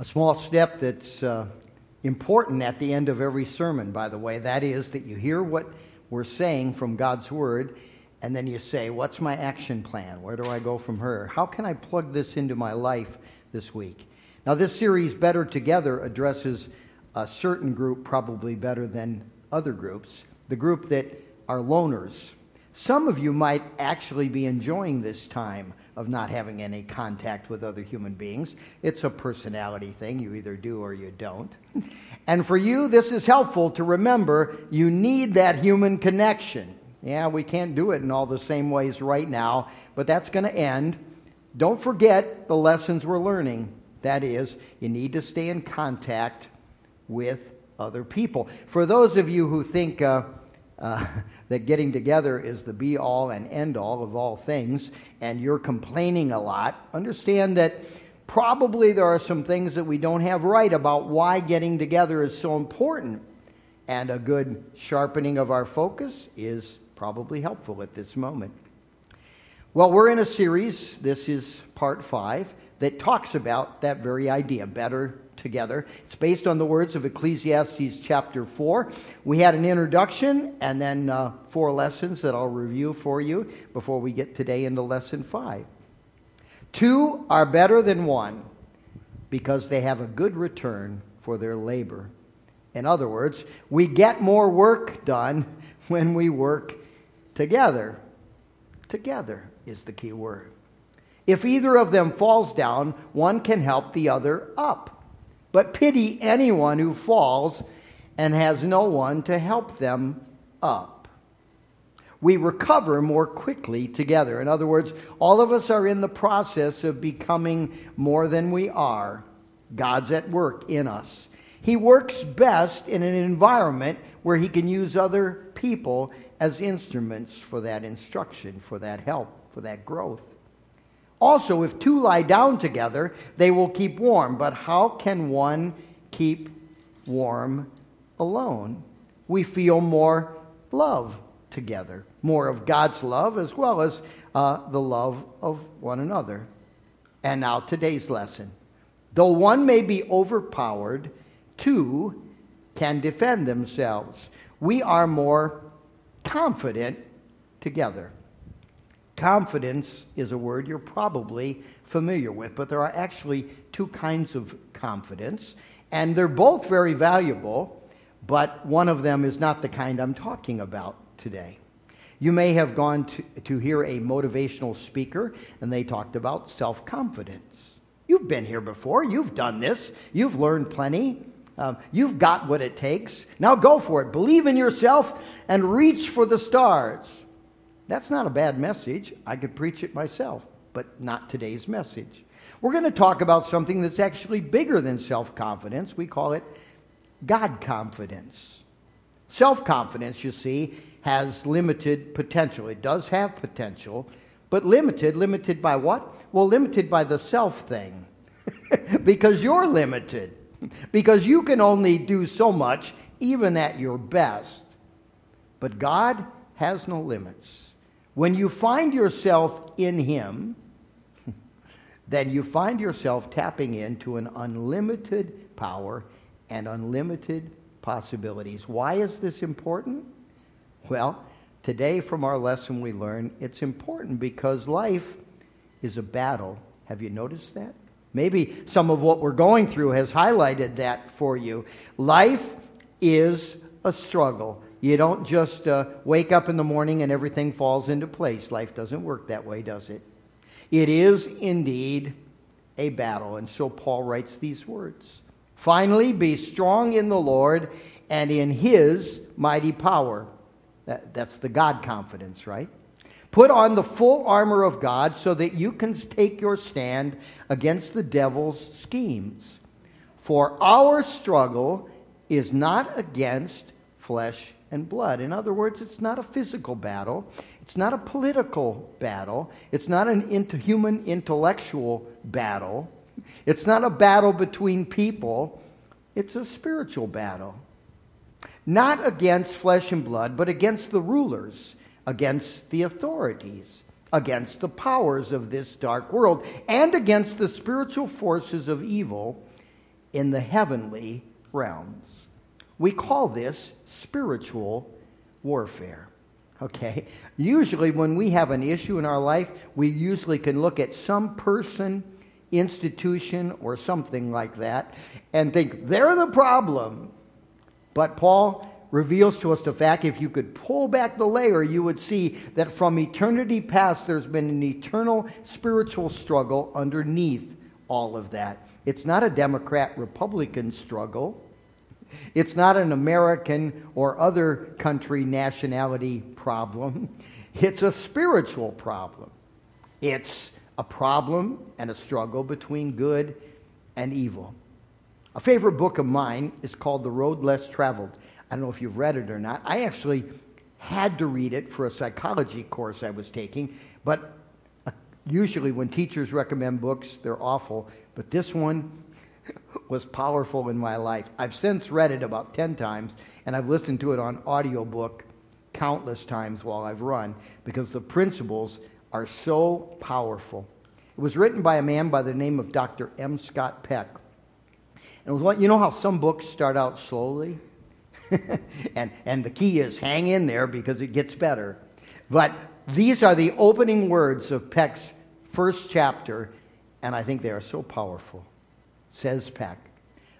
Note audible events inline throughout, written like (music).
A small step that's uh, important at the end of every sermon, by the way, that is that you hear what we're saying from God's Word, and then you say, What's my action plan? Where do I go from here? How can I plug this into my life this week? Now, this series, Better Together, addresses a certain group probably better than other groups the group that are loners. Some of you might actually be enjoying this time of not having any contact with other human beings. It's a personality thing. You either do or you don't. And for you, this is helpful to remember you need that human connection. Yeah, we can't do it in all the same ways right now, but that's going to end. Don't forget the lessons we're learning. That is, you need to stay in contact with other people. For those of you who think, uh, uh, that getting together is the be all and end all of all things, and you're complaining a lot, understand that probably there are some things that we don't have right about why getting together is so important. And a good sharpening of our focus is probably helpful at this moment. Well, we're in a series, this is part five, that talks about that very idea better together. It's based on the words of Ecclesiastes chapter 4. We had an introduction and then uh, four lessons that I'll review for you before we get today into lesson 5. Two are better than one because they have a good return for their labor. In other words, we get more work done (laughs) when we work together. Together is the key word. If either of them falls down, one can help the other up. But pity anyone who falls and has no one to help them up. We recover more quickly together. In other words, all of us are in the process of becoming more than we are. God's at work in us. He works best in an environment where he can use other people as instruments for that instruction, for that help, for that growth. Also, if two lie down together, they will keep warm. But how can one keep warm alone? We feel more love together, more of God's love as well as uh, the love of one another. And now, today's lesson. Though one may be overpowered, two can defend themselves. We are more confident together. Confidence is a word you're probably familiar with, but there are actually two kinds of confidence, and they're both very valuable, but one of them is not the kind I'm talking about today. You may have gone to, to hear a motivational speaker, and they talked about self confidence. You've been here before, you've done this, you've learned plenty. Um, you've got what it takes. Now go for it. Believe in yourself and reach for the stars. That's not a bad message. I could preach it myself, but not today's message. We're going to talk about something that's actually bigger than self confidence. We call it God confidence. Self confidence, you see, has limited potential. It does have potential, but limited. Limited by what? Well, limited by the self thing. (laughs) because you're limited. Because you can only do so much, even at your best. But God has no limits. When you find yourself in Him, (laughs) then you find yourself tapping into an unlimited power and unlimited possibilities. Why is this important? Well, today from our lesson we learn it's important because life is a battle. Have you noticed that? Maybe some of what we're going through has highlighted that for you. Life is a struggle. You don't just uh, wake up in the morning and everything falls into place. Life doesn't work that way, does it? It is indeed a battle. And so Paul writes these words Finally, be strong in the Lord and in his mighty power. That, that's the God confidence, right? Put on the full armor of God so that you can take your stand against the devil's schemes. For our struggle is not against flesh and blood. In other words, it's not a physical battle, it's not a political battle, it's not an human intellectual battle, it's not a battle between people, it's a spiritual battle. Not against flesh and blood, but against the rulers, against the authorities, against the powers of this dark world, and against the spiritual forces of evil in the heavenly realms. We call this spiritual warfare. Okay? Usually, when we have an issue in our life, we usually can look at some person, institution, or something like that and think they're the problem. But Paul reveals to us the fact if you could pull back the layer, you would see that from eternity past, there's been an eternal spiritual struggle underneath all of that. It's not a Democrat Republican struggle. It's not an American or other country nationality problem. It's a spiritual problem. It's a problem and a struggle between good and evil. A favorite book of mine is called The Road Less Traveled. I don't know if you've read it or not. I actually had to read it for a psychology course I was taking, but uh, usually when teachers recommend books, they're awful. But this one was powerful in my life. I've since read it about 10 times, and I've listened to it on audiobook countless times while I've run because the principles are so powerful. It was written by a man by the name of Dr. M. Scott Peck. And it was, you know how some books start out slowly? (laughs) and, and the key is hang in there because it gets better. But these are the opening words of Peck's first chapter, and I think they are so powerful. Says Peck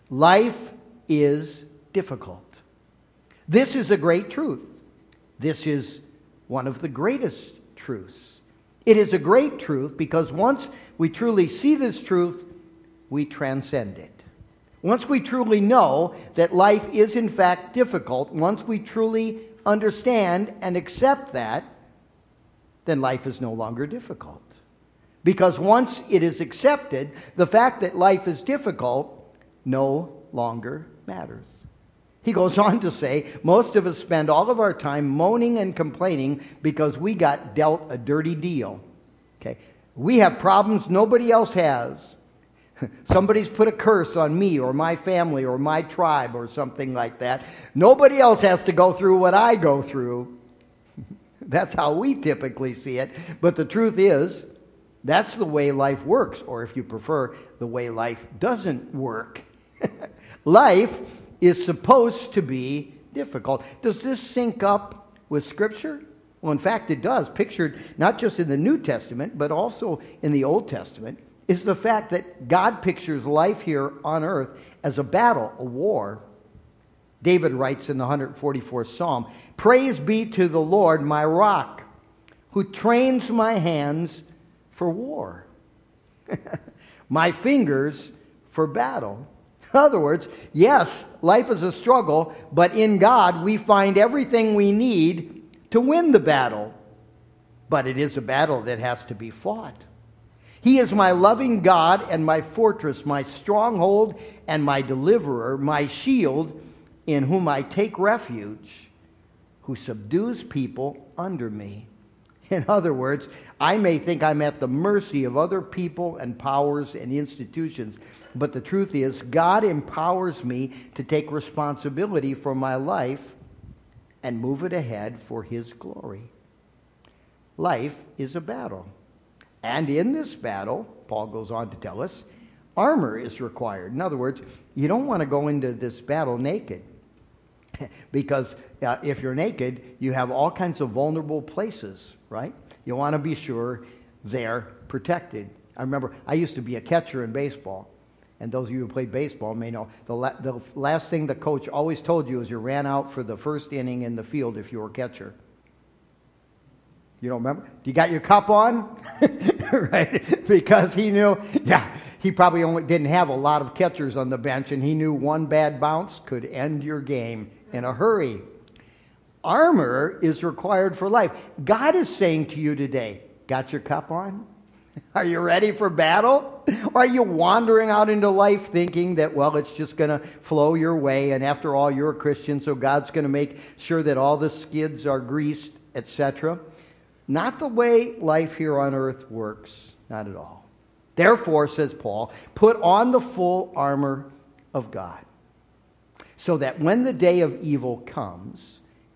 Life is difficult. This is a great truth. This is one of the greatest truths. It is a great truth because once we truly see this truth, we transcend it. Once we truly know that life is in fact difficult, once we truly understand and accept that, then life is no longer difficult. Because once it is accepted, the fact that life is difficult no longer matters. He goes on to say, most of us spend all of our time moaning and complaining because we got dealt a dirty deal. Okay? We have problems nobody else has. (laughs) Somebody's put a curse on me or my family or my tribe or something like that. Nobody else has to go through what I go through. (laughs) That's how we typically see it. But the truth is, that's the way life works, or if you prefer, the way life doesn't work. (laughs) life is supposed to be difficult. Does this sync up with Scripture? Well, in fact, it does, pictured not just in the New Testament, but also in the Old Testament is the fact that God pictures life here on earth as a battle, a war. David writes in the 144th Psalm Praise be to the Lord, my rock, who trains my hands for war, (laughs) my fingers for battle. In other words, yes, life is a struggle, but in God we find everything we need to win the battle. But it is a battle that has to be fought. He is my loving God and my fortress, my stronghold and my deliverer, my shield, in whom I take refuge, who subdues people under me. (laughs) In other words, I may think I'm at the mercy of other people and powers and institutions, but the truth is, God empowers me to take responsibility for my life and move it ahead for His glory. Life is a battle. And in this battle, Paul goes on to tell us, armor is required. In other words, you don't want to go into this battle naked. (laughs) because uh, if you're naked, you have all kinds of vulnerable places, right? You want to be sure they're protected. I remember I used to be a catcher in baseball. And those of you who played baseball may know the, la- the last thing the coach always told you is you ran out for the first inning in the field if you were a catcher. You don't remember? You got your cup on? (laughs) right? Because he knew, yeah, he probably only didn't have a lot of catchers on the bench, and he knew one bad bounce could end your game in a hurry. Armor is required for life. God is saying to you today, got your cup on? (laughs) Are you ready for battle? Or are you wandering out into life thinking that, well, it's just going to flow your way, and after all, you're a Christian, so God's going to make sure that all the skids are greased, etc.? Not the way life here on earth works, not at all. Therefore, says Paul, put on the full armor of God, so that when the day of evil comes,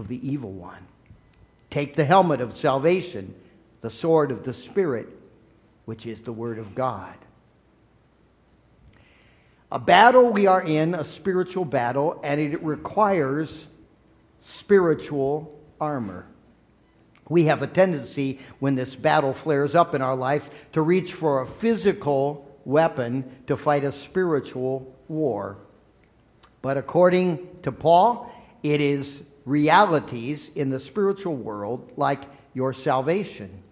of the evil one. Take the helmet of salvation, the sword of the Spirit, which is the Word of God. A battle we are in, a spiritual battle, and it requires spiritual armor. We have a tendency, when this battle flares up in our life, to reach for a physical weapon to fight a spiritual war. But according to Paul, it is realities in the spiritual world like your salvation,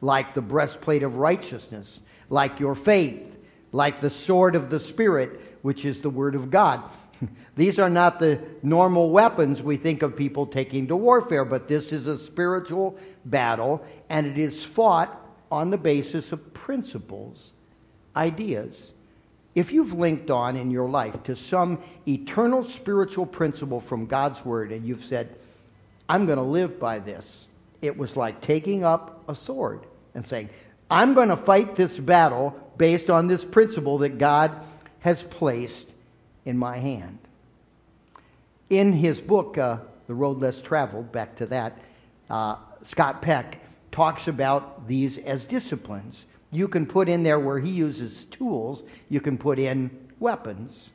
like the breastplate of righteousness, like your faith, like the sword of the Spirit, which is the Word of God. (laughs) These are not the normal weapons we think of people taking to warfare, but this is a spiritual battle, and it is fought on the basis of principles, ideas. If you've linked on in your life to some eternal spiritual principle from God's Word and you've said, I'm going to live by this, it was like taking up a sword and saying, I'm going to fight this battle based on this principle that God has placed in my hand. In his book, uh, The Road Less Traveled, back to that, uh, Scott Peck talks about these as disciplines. You can put in there where he uses tools, you can put in weapons.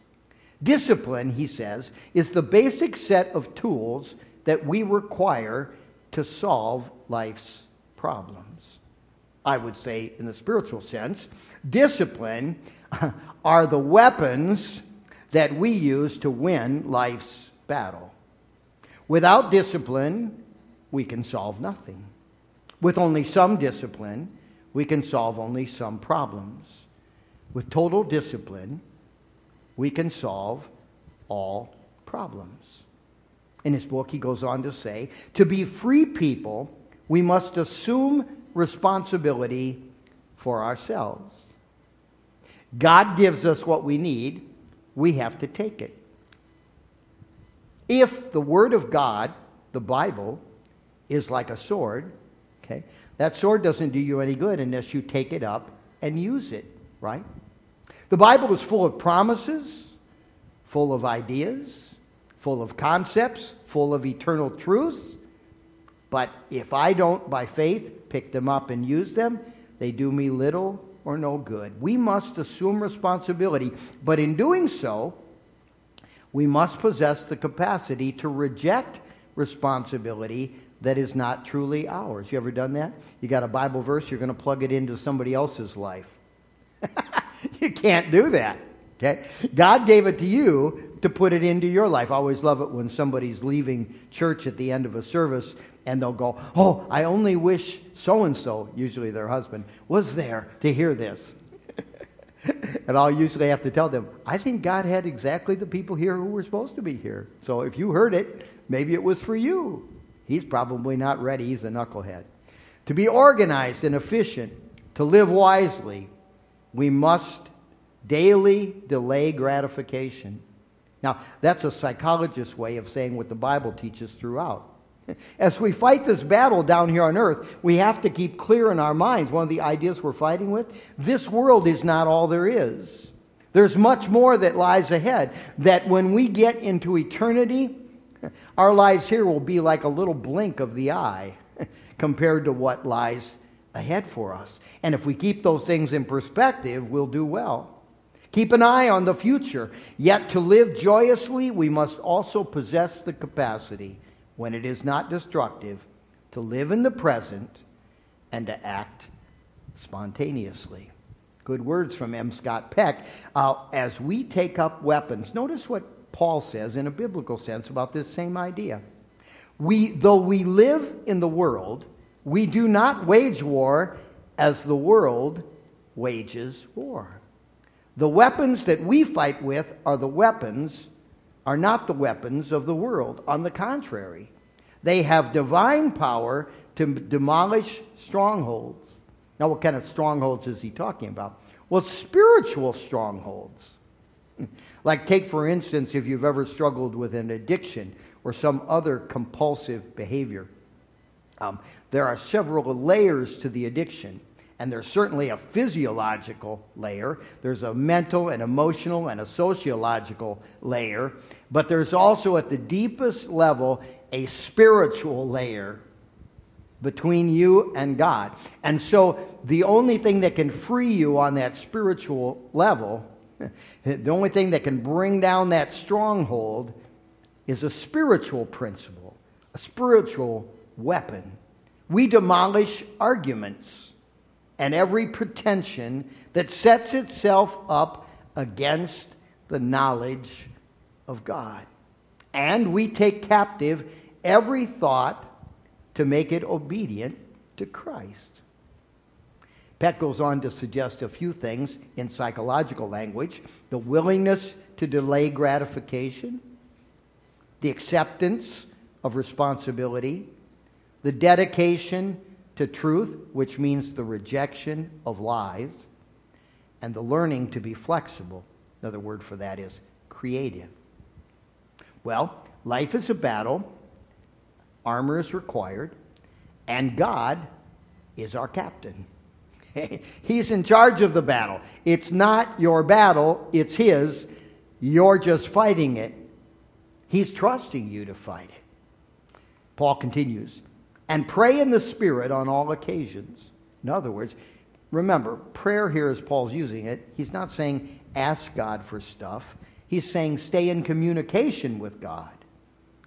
Discipline, he says, is the basic set of tools that we require to solve life's problems. I would say, in the spiritual sense, discipline (laughs) are the weapons that we use to win life's battle. Without discipline, we can solve nothing. With only some discipline, we can solve only some problems. With total discipline, we can solve all problems. In his book, he goes on to say to be free people, we must assume responsibility for ourselves. God gives us what we need, we have to take it. If the Word of God, the Bible, is like a sword, okay, that sword doesn't do you any good unless you take it up and use it, right? The Bible is full of promises, full of ideas, full of concepts, full of eternal truths. But if I don't, by faith, pick them up and use them, they do me little or no good. We must assume responsibility, but in doing so, we must possess the capacity to reject responsibility that is not truly ours. You ever done that? You got a Bible verse, you're going to plug it into somebody else's life. (laughs) you can't do that. Okay? God gave it to you to put it into your life. I always love it when somebody's leaving church at the end of a service and they'll go, Oh, I only wish so and so, usually their husband, was there to hear this. (laughs) and I'll usually have to tell them, I think God had exactly the people here who were supposed to be here. So if you heard it, maybe it was for you. He's probably not ready. He's a knucklehead. To be organized and efficient, to live wisely, we must daily delay gratification. Now, that's a psychologist's way of saying what the Bible teaches throughout. (laughs) As we fight this battle down here on earth, we have to keep clear in our minds one of the ideas we're fighting with. This world is not all there is. There's much more that lies ahead. That when we get into eternity, our lives here will be like a little blink of the eye (laughs) compared to what lies ahead for us. And if we keep those things in perspective, we'll do well. Keep an eye on the future. Yet to live joyously, we must also possess the capacity when it is not destructive, to live in the present and to act spontaneously. Good words from M. Scott Peck. Uh, as we take up weapons, notice what Paul says in a biblical sense about this same idea. We, though we live in the world, we do not wage war as the world wages war. The weapons that we fight with are the weapons are not the weapons of the world. On the contrary, they have divine power to demolish strongholds. Now, what kind of strongholds is he talking about? Well, spiritual strongholds. Like, take for instance, if you've ever struggled with an addiction or some other compulsive behavior. Um, there are several layers to the addiction, and there's certainly a physiological layer, there's a mental and emotional and a sociological layer, but there's also at the deepest level a spiritual layer between you and God. And so the only thing that can free you on that spiritual level, (laughs) the only thing that can bring down that stronghold is a spiritual principle, a spiritual weapon. We demolish arguments and every pretension that sets itself up against the knowledge of God. And we take captive every thought to make it obedient to Christ. Peck goes on to suggest a few things in psychological language the willingness to delay gratification, the acceptance of responsibility, the dedication to truth, which means the rejection of lies, and the learning to be flexible. Another word for that is creative. Well, life is a battle armor is required, and God is our captain. (laughs) He's in charge of the battle. It's not your battle, it's His. You're just fighting it. He's trusting you to fight it. Paul continues, and pray in the Spirit on all occasions. In other words, remember, prayer here, as Paul's using it, he's not saying ask God for stuff. He's saying stay in communication with God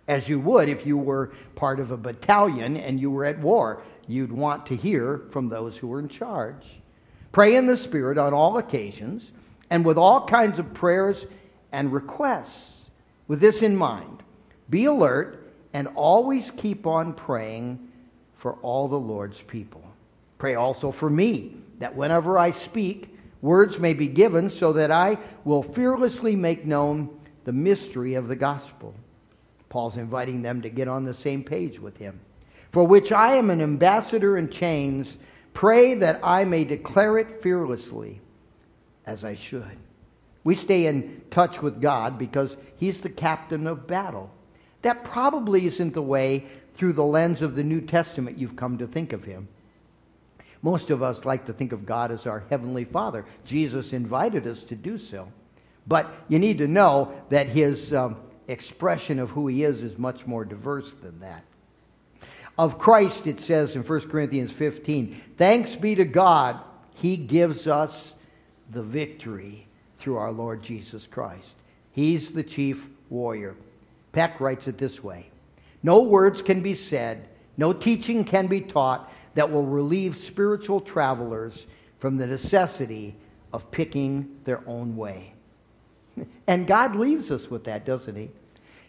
as you would if you were part of a battalion and you were at war. You'd want to hear from those who are in charge. Pray in the Spirit on all occasions and with all kinds of prayers and requests. With this in mind, be alert and always keep on praying for all the Lord's people. Pray also for me, that whenever I speak, words may be given so that I will fearlessly make known the mystery of the gospel Paul's inviting them to get on the same page with him. For which I am an ambassador in chains, pray that I may declare it fearlessly as I should. We stay in touch with God because He's the captain of battle. That probably isn't the way through the lens of the New Testament you've come to think of Him. Most of us like to think of God as our Heavenly Father. Jesus invited us to do so. But you need to know that His um, expression of who he is is much more diverse than that. Of Christ, it says in 1 Corinthians 15, Thanks be to God, he gives us the victory through our Lord Jesus Christ. He's the chief warrior. Peck writes it this way No words can be said, no teaching can be taught that will relieve spiritual travelers from the necessity of picking their own way. (laughs) And God leaves us with that, doesn't He?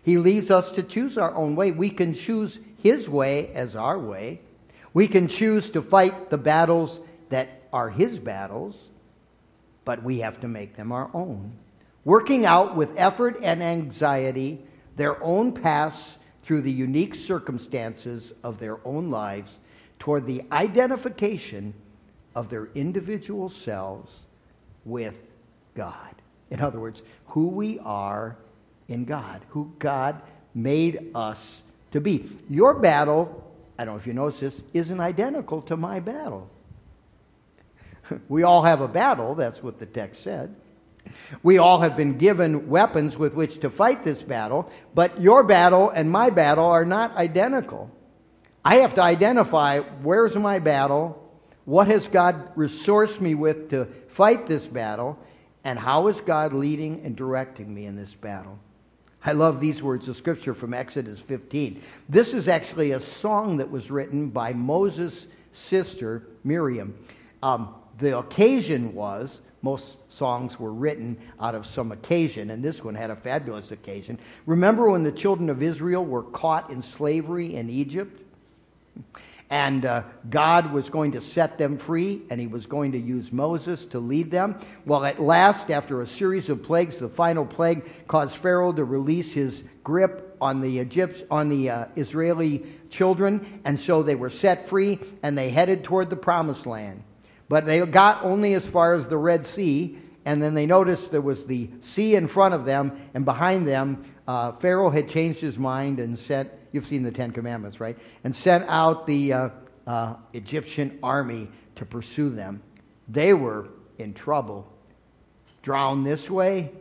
He leaves us to choose our own way. We can choose His way as our way. We can choose to fight the battles that are His battles, but we have to make them our own. Working out with effort and anxiety their own paths through the unique circumstances of their own lives toward the identification of their individual selves with God. In other words, who we are in God, who God made us to be. Your battle, I don't know if you notice this, isn't identical to my battle. (laughs) We all have a battle, that's what the text said. We all have been given weapons with which to fight this battle, but your battle and my battle are not identical. I have to identify where's my battle, what has God resourced me with to fight this battle, and how is God leading and directing me in this battle. I love these words of Scripture from Exodus 15. This is actually a song that was written by Moses' sister, Miriam. Um, the occasion was most songs were written out of some occasion, and this one had a fabulous occasion. Remember when the children of Israel were caught in slavery in Egypt? And uh, God was going to set them free, and he was going to use Moses to lead them. Well, at last, after a series of plagues, the final plague caused Pharaoh to release his grip on the Egypt, on the uh, Israeli children, and so they were set free, and they headed toward the promised land. But they got only as far as the Red Sea, and then they noticed there was the sea in front of them, and behind them, uh, Pharaoh had changed his mind and sent, you've seen the Ten Commandments, right? And sent out the uh, uh, Egyptian army to pursue them. They were in trouble. Drown this way,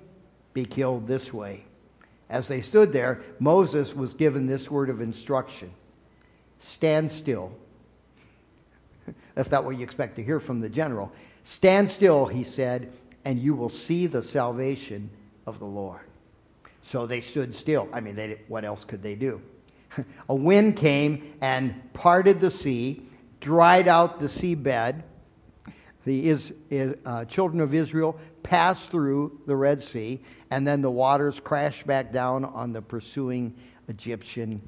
be killed this way. As they stood there, Moses was given this word of instruction Stand still. (laughs) That's not what you expect to hear from the general. Stand still, he said, and you will see the salvation of the Lord. So they stood still. I mean, they, what else could they do? (laughs) A wind came and parted the sea, dried out the seabed. The is, uh, children of Israel passed through the Red Sea, and then the waters crashed back down on the pursuing Egyptian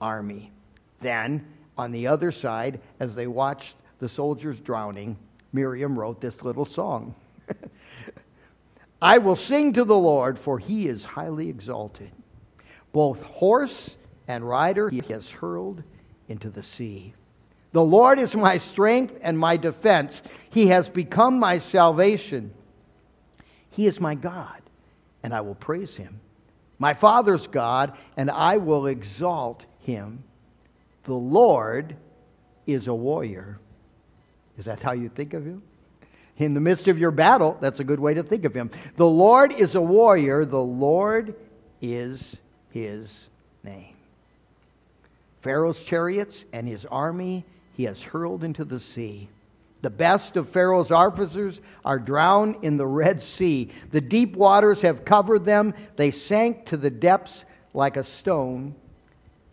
army. Then, on the other side, as they watched the soldiers drowning, Miriam wrote this little song (laughs) I will sing to the Lord, for he is highly exalted. Both horse and rider he has hurled into the sea. The Lord is my strength and my defense. He has become my salvation. He is my God, and I will praise him. My Father's God, and I will exalt him. The Lord is a warrior. Is that how you think of him? In the midst of your battle, that's a good way to think of him. The Lord is a warrior, the Lord is his name. Pharaoh's chariots and his army he has hurled into the sea. The best of Pharaoh's officers are drowned in the Red Sea. The deep waters have covered them. They sank to the depths like a stone.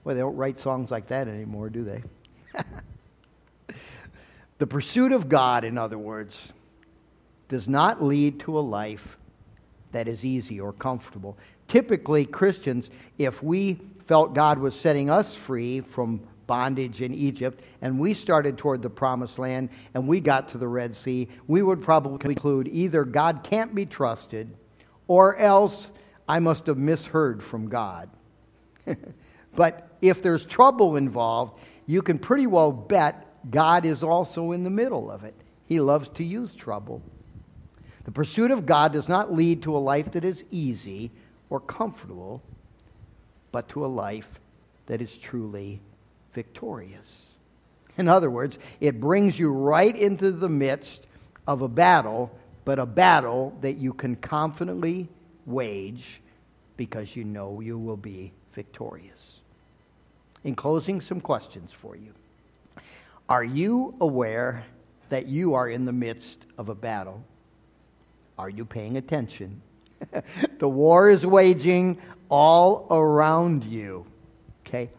Well, they don't write songs like that anymore, do they? (laughs) the pursuit of God, in other words, does not lead to a life that is easy or comfortable. Typically, Christians, if we felt God was setting us free from bondage in Egypt and we started toward the promised land and we got to the Red Sea, we would probably conclude either God can't be trusted or else I must have misheard from God. (laughs) but if there's trouble involved, you can pretty well bet God is also in the middle of it. He loves to use trouble. The pursuit of God does not lead to a life that is easy or comfortable, but to a life that is truly victorious. In other words, it brings you right into the midst of a battle, but a battle that you can confidently wage because you know you will be victorious. In closing, some questions for you. Are you aware that you are in the midst of a battle? Are you paying attention? (laughs) the war is waging all around you, okay?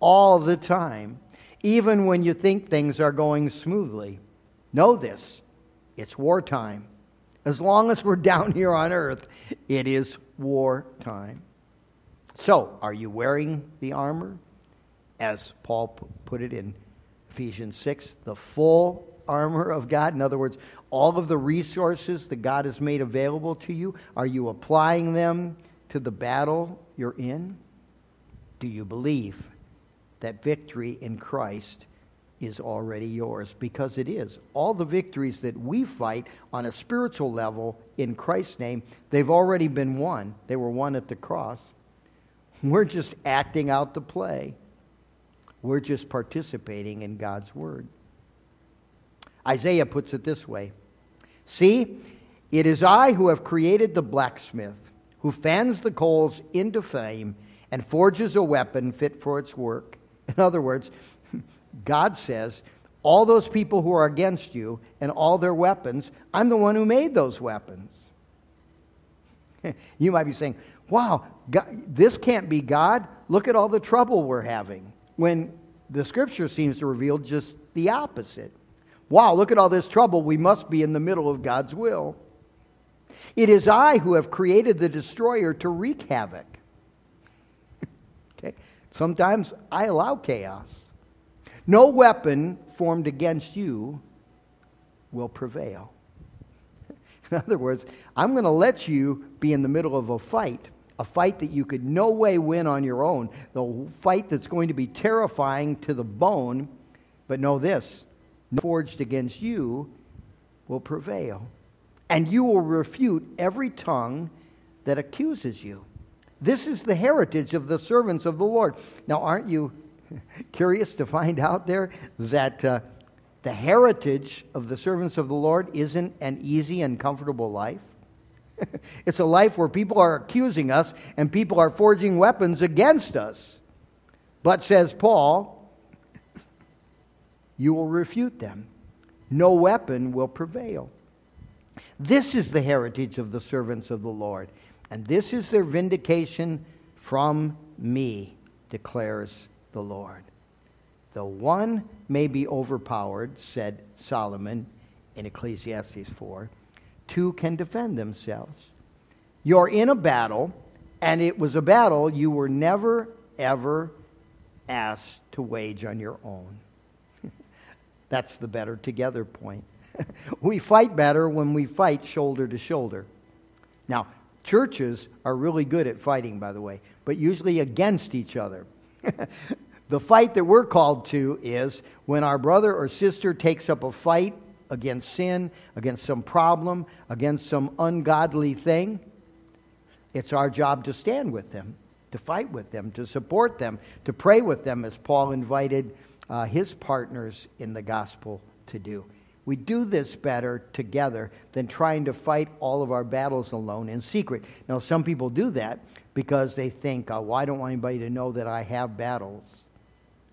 All the time, even when you think things are going smoothly. Know this it's wartime. As long as we're (laughs) down here on earth, it is wartime. So, are you wearing the armor? As Paul put it in Ephesians 6, the full armor of God. In other words, all of the resources that God has made available to you, are you applying them to the battle you're in? Do you believe that victory in Christ is already yours? Because it is. All the victories that we fight on a spiritual level in Christ's name, they've already been won. They were won at the cross. We're just acting out the play. We're just participating in God's Word. Isaiah puts it this way See, it is I who have created the blacksmith, who fans the coals into flame and forges a weapon fit for its work. (laughs) In other words, (laughs) God says, all those people who are against you and all their weapons, I'm the one who made those weapons. (laughs) you might be saying, wow, God, this can't be God. Look at all the trouble we're having. When the scripture seems to reveal just the opposite. Wow, look at all this trouble. We must be in the middle of God's will. It is I who have created the destroyer to wreak havoc. okay? Sometimes I allow chaos. No weapon formed against you will prevail. (laughs) In other words, I'm going to let you be in the middle of a fight, a fight that you could no way win on your own, the fight that's going to be terrifying to the bone. But know this forged against you will prevail. and you will refute every tongue that accuses you. This is the heritage of the servants of the Lord. Now, aren't you (laughs) curious to find out there that uh, the heritage of the servants of the Lord isn't an easy and comfortable life? (laughs) it's a life where people are accusing us and people are forging weapons against us. But, says Paul, you will refute them. No weapon will prevail. This is the heritage of the servants of the Lord, and this is their vindication from me, declares the Lord. The one may be overpowered, said Solomon in Ecclesiastes 4. Two can defend themselves. You're in a battle, and it was a battle you were never, ever asked to wage on your own. That's the better together point. (laughs) we fight better when we fight shoulder to shoulder. Now, churches are really good at fighting, by the way, but usually against each other. (laughs) the fight that we're called to is when our brother or sister takes up a fight against sin, against some problem, against some ungodly thing. It's our job to stand with them, to fight with them, to support them, to pray with them, as Paul invited uh, his partners in the gospel to do. We do this better together than trying to fight all of our battles alone in secret. Now, some people do that because they think, oh, well, I don't want anybody to know that I have battles.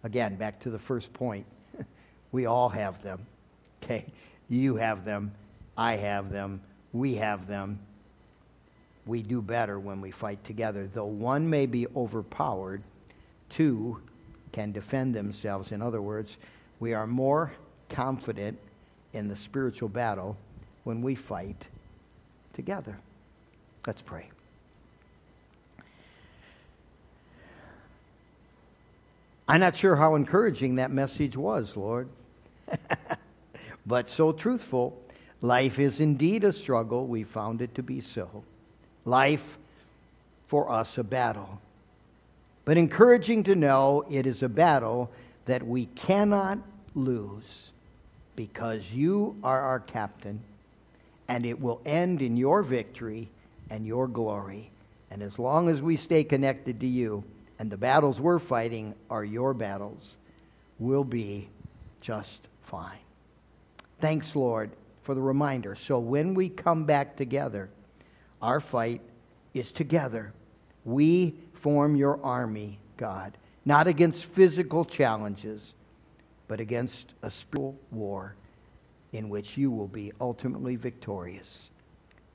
Again, back to the first point. (laughs) we all have them. Okay? You have them. I have them. We have them. We do better when we fight together. Though one may be overpowered, two can defend themselves. In other words, we are more confident in the spiritual battle when we fight together. Let's pray. I'm not sure how encouraging that message was, Lord, (laughs) but so truthful. Life is indeed a struggle. We found it to be so. Life for us a battle. But encouraging to know it is a battle that we cannot lose because you are our captain, and it will end in your victory and your glory. And as long as we stay connected to you, and the battles we're fighting are your battles, we'll be just fine. Thanks, Lord, for the reminder. So when we come back together, our fight is together. We form your army, God, not against physical challenges but against a spiritual war in which you will be ultimately victorious.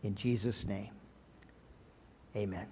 In Jesus' name, amen.